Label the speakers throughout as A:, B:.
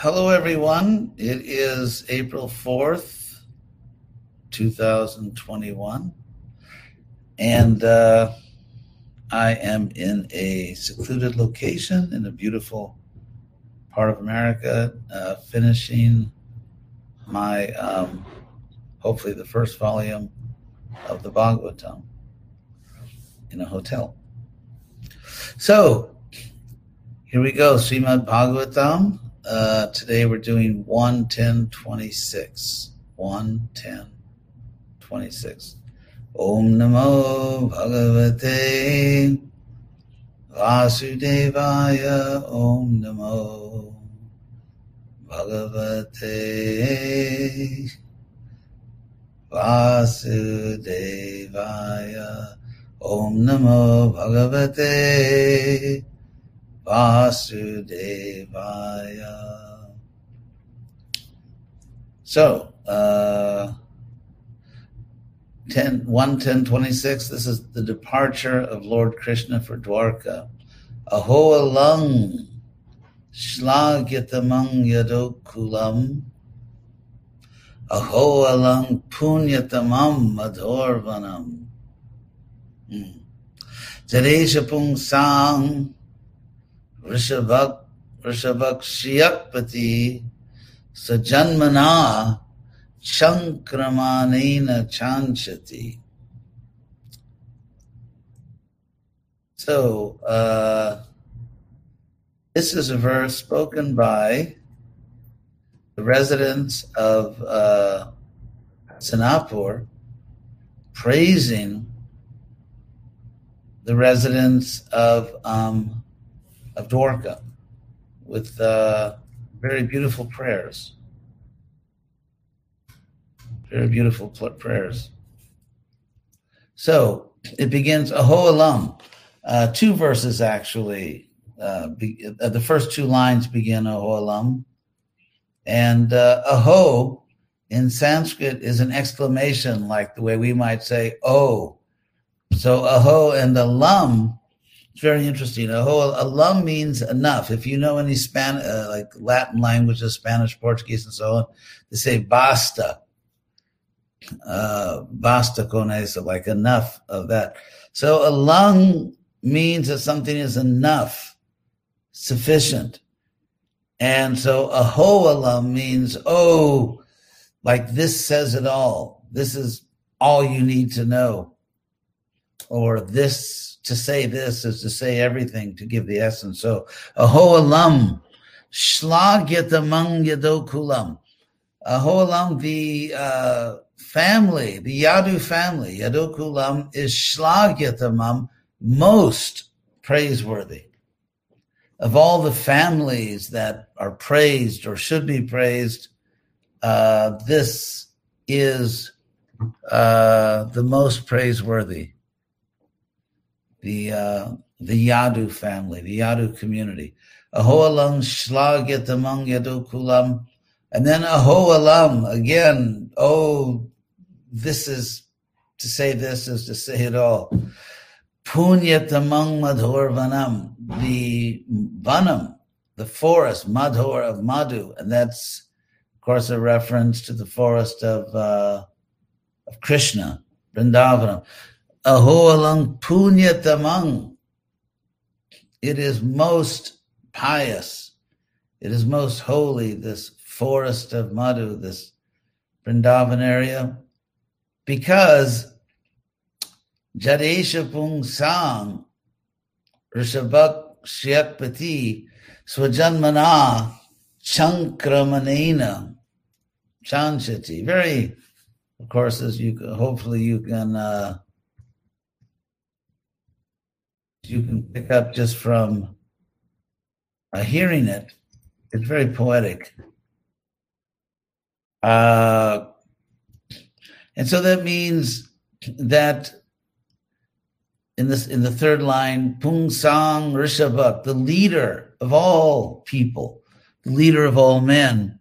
A: Hello, everyone. It is April 4th, 2021. And uh, I am in a secluded location in a beautiful part of America, uh, finishing my, um, hopefully, the first volume of the Bhagavatam in a hotel. So, here we go, Srimad Bhagavatam. Uh, today we're doing 110.26. 110.26. Om Namo Bhagavate Vasudevaya Om Namo Bhagavate Vasudevaya Om Namo Bhagavate Vasudevaya. So, uh, 10, 1, 10, 26, this is the departure of Lord Krishna for Dwarka. Aho alang shlagyatamang yadokulam. Aho alang punyatamam madhorvanam. Hmm. Jadeshapung sang Rishabhak, Rishabhak Shriyakpati Sajanmana Chankramanena Chanchati. So, uh, this is a verse spoken by the residents of uh, Hastinapur praising the residents of um, of Dwarka with uh, very beautiful prayers. Very beautiful prayers. So it begins Aho Alam. Uh, two verses actually. Uh, be, uh, the first two lines begin Aho Alam. And uh, Aho in Sanskrit is an exclamation, like the way we might say, Oh. So Aho and the Lam it's very interesting. A whole alum means enough. If you know any Spanish, uh, like Latin languages, Spanish, Portuguese, and so on, they say basta. Uh, basta con eso, like enough of that. So a lung means that something is enough, sufficient. And so a ho alum means, oh, like this says it all. This is all you need to know. Or this to say this is to say everything, to give the essence. So, aho alam, shlagyat among yadokulam. Aho alam, the uh, family, the Yadu family, yadokulam is shlagyat amam, most praiseworthy. Of all the families that are praised or should be praised, uh, this is uh, the most praiseworthy the uh, the Yadu family, the Yadu community. Aho alam shlaget among Yadu kulam. And then aho alam, again, oh, this is, to say this is to say it all. Punyat among madhur vanam, the vanam, the forest, madhur of madhu. And that's, of course, a reference to the forest of, uh, of Krishna, Vrindavanam. Aho alang punyatamang. It is most pious. It is most holy, this forest of Madhu, this Vrindavan area, because Jadesha Pung Sang, Rishabhak Shyakpati, Swajanmana, Chankramanena, Chanchati. Very, of course, as you hopefully you can uh, you can pick up just from uh, hearing it. It's very poetic. Uh, and so that means that in this in the third line, Pung Sang Rishabhak, the leader of all people, the leader of all men,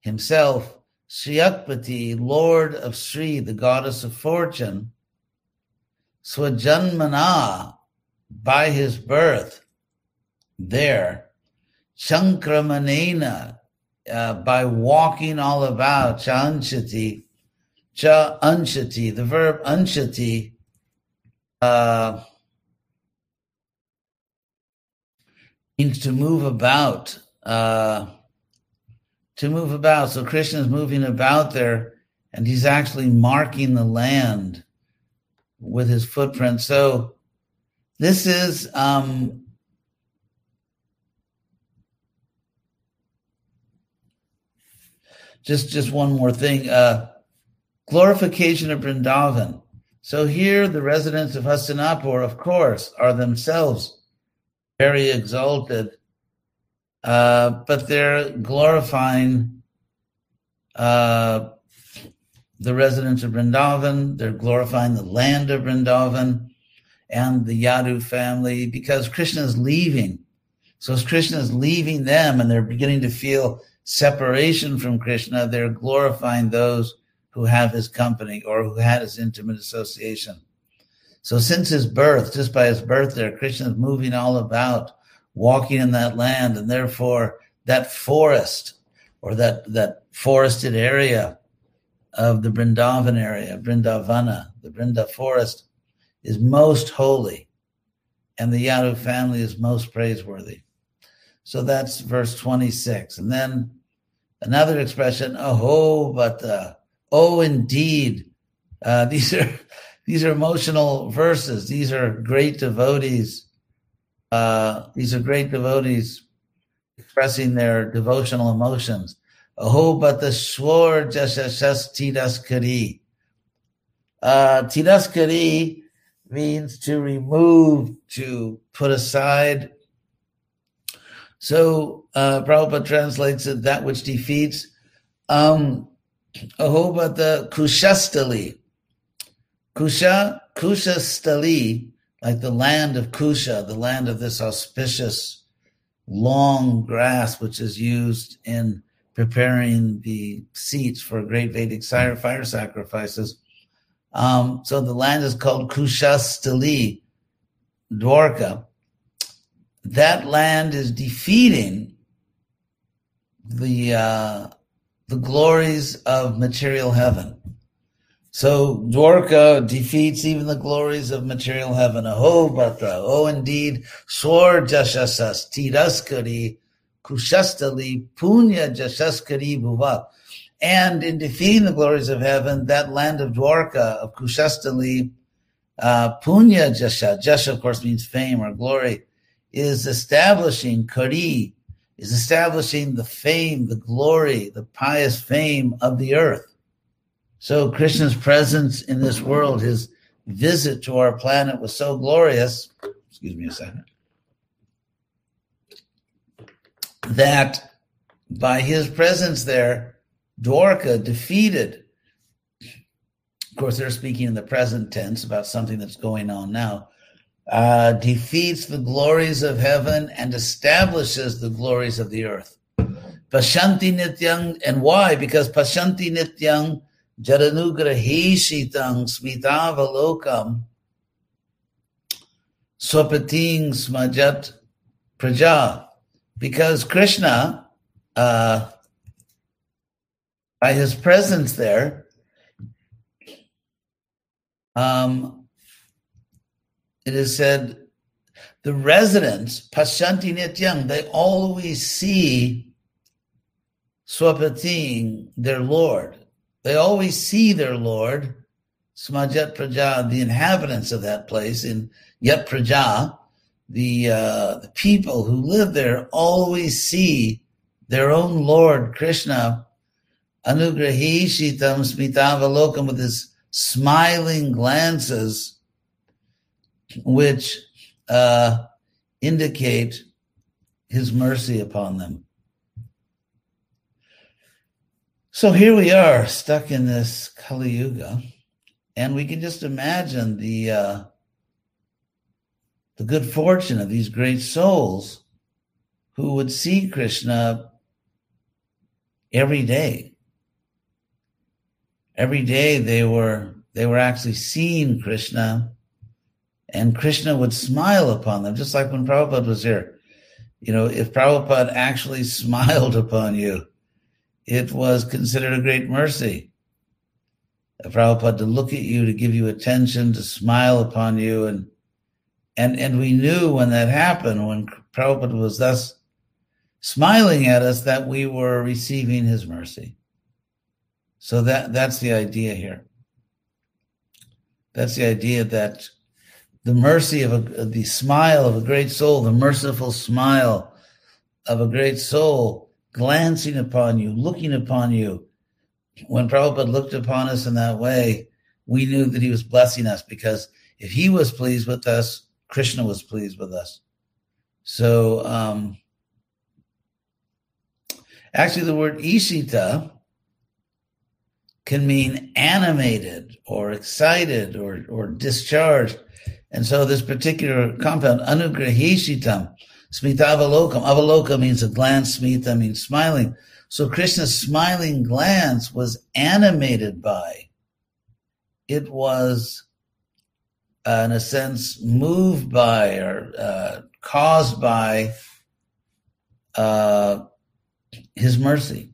A: himself, Sriyakpati, Lord of Sri, the goddess of fortune, Swajanmana, by his birth there, Shankramanena, uh, by walking all about, chanchati, cha anshati, the verb anshati, uh, means to move about, uh, to move about. So Krishna is moving about there, and he's actually marking the land with his footprint. So this is um, just just one more thing. Uh, glorification of Vrindavan. So here, the residents of Hastinapur, of course, are themselves very exalted, uh, but they're glorifying uh, the residents of Vrindavan. They're glorifying the land of Vrindavan and the Yadu family because Krishna is leaving. So as Krishna is leaving them and they're beginning to feel separation from Krishna, they're glorifying those who have his company or who had his intimate association. So since his birth, just by his birth there, Krishna is moving all about, walking in that land, and therefore that forest or that, that forested area of the Vrindavan area, Vrindavana, the Brinda forest, is most holy, and the Yadu family is most praiseworthy. So that's verse 26. And then another expression, oh, but uh, oh, indeed. Uh, these are these are emotional verses. These are great devotees. Uh, these are great devotees expressing their devotional emotions. Oh, but the sword jasashas tidaskari. Uh, means to remove, to put aside. So uh, Prabhupada translates it that which defeats. Um, the kushastali. Kusha, Kushastali, like the land of Kusha, the land of this auspicious long grass, which is used in preparing the seats for great Vedic fire sacrifices. Um, so the land is called Kushastali, Dwarka. That land is defeating the uh, the glories of material heaven. So Dwarka defeats even the glories of material heaven. Aho Batra. Oh, indeed, Swar Jashasas, Tiraskari, Kushastali, Punya Jashaskari Bhuva. And in defeating the glories of heaven, that land of Dwarka, of Kushastali, uh, Punya Jasha, Jasha of course means fame or glory, is establishing Kari, is establishing the fame, the glory, the pious fame of the earth. So Krishna's presence in this world, his visit to our planet was so glorious. Excuse me a second. That by his presence there, Dwarka defeated, of course, they're speaking in the present tense about something that's going on now, uh, defeats the glories of heaven and establishes the glories of the earth. Pashanti Nityang, and why? Because Pashanti Nityang Jadanugraheshitang Smitavalokam Swapating Smajat Praja. Because Krishna, uh, by his presence there, um, it is said the residents, Pashanti Nityang, they always see Swapating, their Lord. They always see their Lord, Smajat Praja, the inhabitants of that place, in Yat Praja, the, uh, the people who live there always see their own Lord, Krishna, Anugrahi Shitam Smitavalokam with his smiling glances, which uh, indicate his mercy upon them. So here we are, stuck in this Kali Yuga, and we can just imagine the uh, the good fortune of these great souls who would see Krishna every day every day they were they were actually seeing Krishna, and Krishna would smile upon them, just like when Prabhupada was here. You know, if Prabhupada actually smiled upon you, it was considered a great mercy. Prabhupada to look at you, to give you attention, to smile upon you, and and and we knew when that happened, when Prabhupada was thus smiling at us, that we were receiving his mercy. So that that's the idea here. That's the idea that the mercy of, a, the smile of a great soul, the merciful smile of a great soul, glancing upon you, looking upon you. When Prabhupada looked upon us in that way, we knew that he was blessing us because if he was pleased with us, Krishna was pleased with us. So, um, actually, the word Ishita can mean animated or excited or, or discharged. And so this particular compound, anugrahishitam, smita avaloka means a glance, smita means smiling. So Krishna's smiling glance was animated by, it was, uh, in a sense, moved by or uh, caused by uh, his mercy.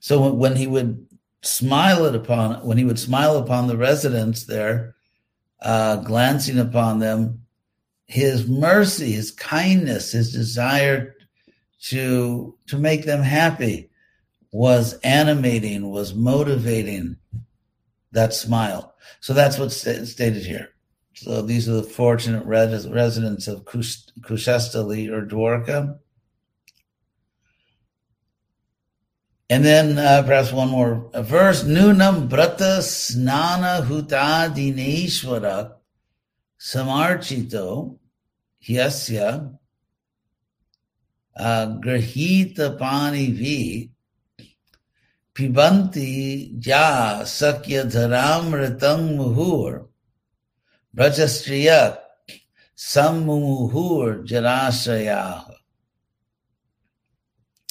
A: So when he would smile it upon when he would smile upon the residents there, uh, glancing upon them, his mercy, his kindness, his desire to to make them happy was animating, was motivating that smile. So that's what's stated here. So these are the fortunate res- residents of Kush- Kushastali or Dwarka. And then uh, perhaps one more verse. Nunam brata snana huta dineshwara samarchito hyasya uh, grahita pani vi pibanti ja sakya dharamritam muhur brajastriya sammumuhur jarasayah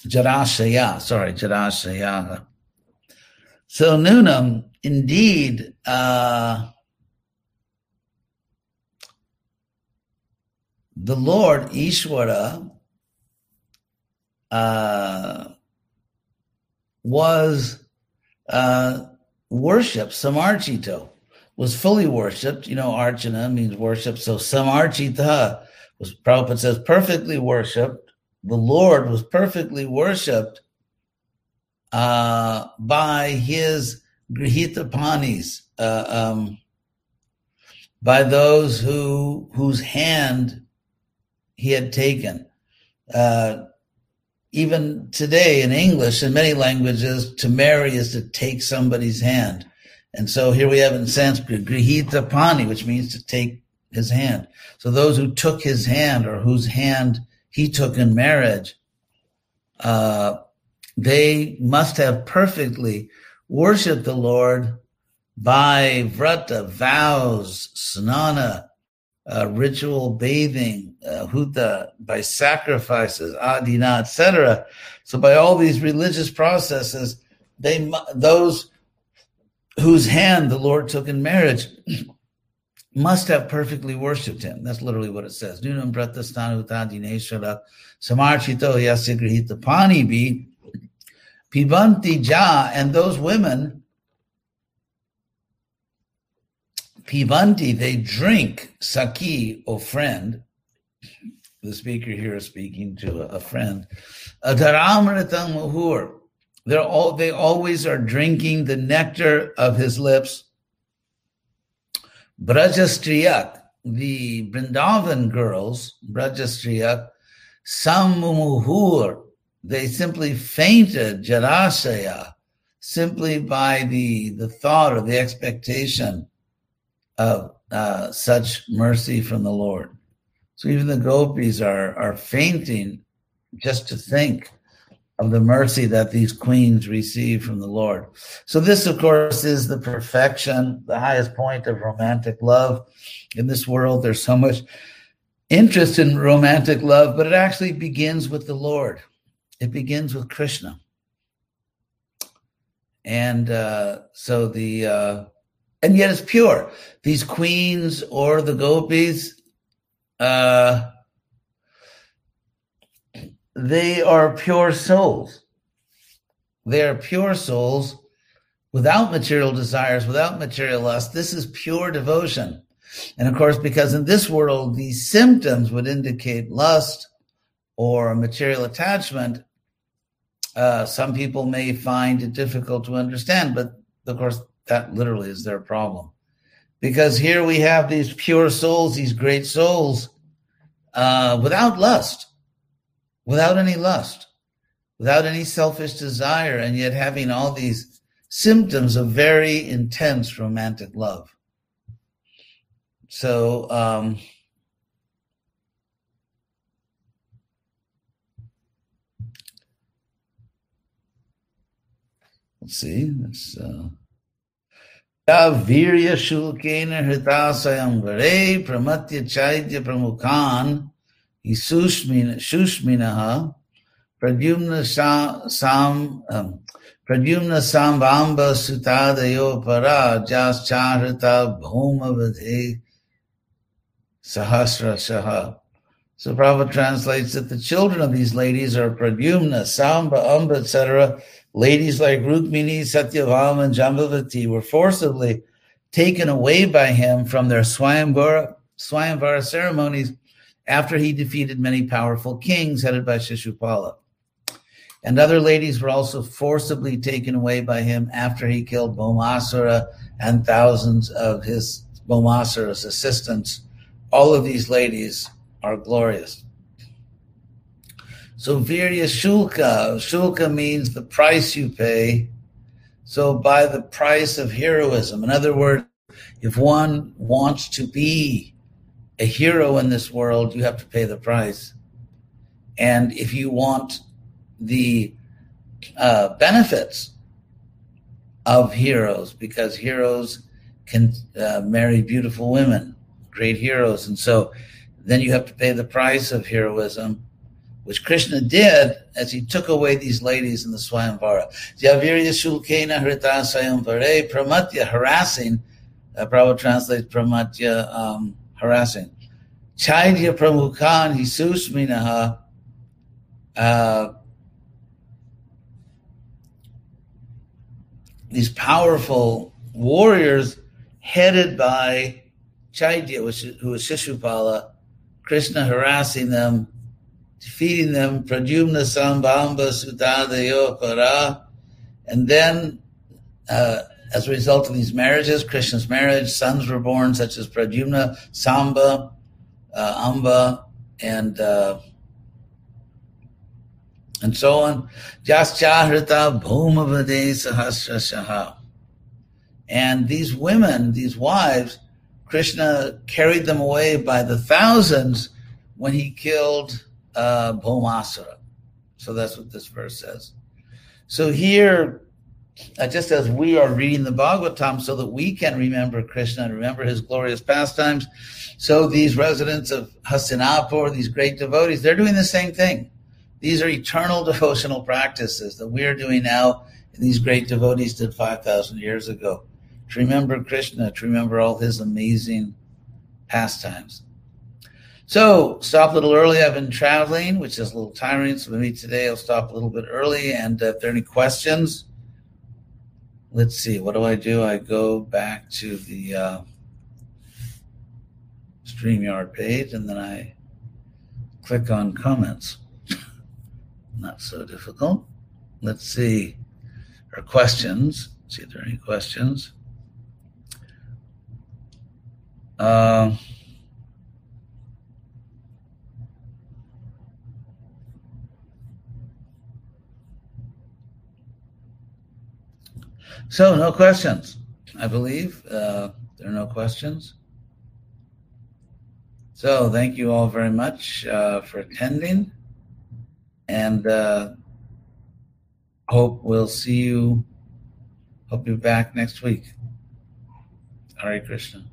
A: Jarashaya, sorry, Jarashaya. So Nunam, indeed, uh, the Lord Ishwara uh, was uh, worshipped, Samarchito, was fully worshipped. You know, Archana means worship. So Samarchita was, Prabhupada says, perfectly worshipped the Lord was perfectly worshipped uh, by his grihitapanis, uh, um, by those who whose hand he had taken. Uh, even today in English, in many languages, to marry is to take somebody's hand. And so here we have in Sanskrit, grihita pani, which means to take his hand. So those who took his hand or whose hand he took in marriage, uh, they must have perfectly worshiped the Lord by vrata, vows, snana, uh, ritual bathing, uh, huta, by sacrifices, adina, etc. So by all these religious processes, they those whose hand the Lord took in marriage must have perfectly worshipped him. That's literally what it says. Nunam samarchito yasya pani bi pibanti ja, and those women, pibanti, they drink saki, O friend. The speaker here is speaking to a, friend. They're all, they always are drinking the nectar of his lips Brajastriyak, the Vrindavan girls, Brajastriyak, Samumuhur, they simply fainted Jarasaya simply by the, the thought or the expectation of uh, such mercy from the Lord. So even the gopis are, are fainting just to think of the mercy that these queens receive from the Lord. So this, of course, is the perfection, the highest point of romantic love. In this world, there's so much interest in romantic love, but it actually begins with the Lord. It begins with Krishna. And uh, so the, uh, and yet it's pure. These queens or the gopis, uh, they are pure souls. They are pure souls without material desires, without material lust. This is pure devotion. And of course, because in this world, these symptoms would indicate lust or material attachment, uh, some people may find it difficult to understand, but of course, that literally is their problem. Because here we have these pure souls, these great souls, uh, without lust, without any lust, without any selfish desire, and yet having all these symptoms of very intense romantic love. So, um, let's see, that's. Uh, Virya Shulkena Hritasayam Vare Pramatya Chaitya Pramukhan Sushminaha, Pradyumna Sam um, Pradyumna Sambamba Sutadayo Para Jas Charita Bhoma Vidhi Sahasra Saha. So Prabhupada translates that the children of these ladies are Pradyumna, Samba, Amba, etc. Ladies like Rukmini, Satyabhama, and Jambavati were forcibly taken away by him from their Swayamvara, Swayamvara ceremonies after he defeated many powerful kings headed by Shishupala. And other ladies were also forcibly taken away by him after he killed Bhaumasura and thousands of his Bhaumasura's assistants. All of these ladies are glorious. So virya shulka, shulka means the price you pay. So by the price of heroism. In other words, if one wants to be a hero in this world, you have to pay the price. And if you want the uh, benefits of heroes, because heroes can uh, marry beautiful women, great heroes. And so then you have to pay the price of heroism which Krishna did as he took away these ladies in the Swayamvara. Javirya Shulkena Hrita Swayamvare Pramatya, harassing. Uh, Prabhupada translates Pramatya, um, harassing. Chaitya Pramukhan Hisusminaha. Uh, these powerful warriors headed by Chaitya, who was Shishupala, Krishna harassing them defeating them, Pradyumna Sambamba Sudadayo Para. And then, uh, as a result of these marriages, Krishna's marriage, sons were born, such as Pradyumna, Samba, uh, Amba, and uh, and so on. Jaschahrita Bhumavade Sahasrashaha. And these women, these wives, Krishna carried them away by the thousands when he killed uh. So that's what this verse says. So here, uh, just as we are reading the Bhagavatam so that we can remember Krishna and remember his glorious pastimes, so these residents of Hastinapur, these great devotees, they're doing the same thing. These are eternal devotional practices that we are doing now, and these great devotees did 5,000 years ago. To remember Krishna, to remember all his amazing pastimes. So stop a little early. I've been traveling, which is a little tiring. So maybe today I'll stop a little bit early. And if there are any questions, let's see. What do I do? I go back to the uh, StreamYard page and then I click on comments. Not so difficult. Let's see. Or questions. See if there are any questions. Uh, So, no questions. I believe uh, there are no questions. So, thank you all very much uh, for attending, and uh, hope we'll see you. Hope you're back next week. Hare Krishna.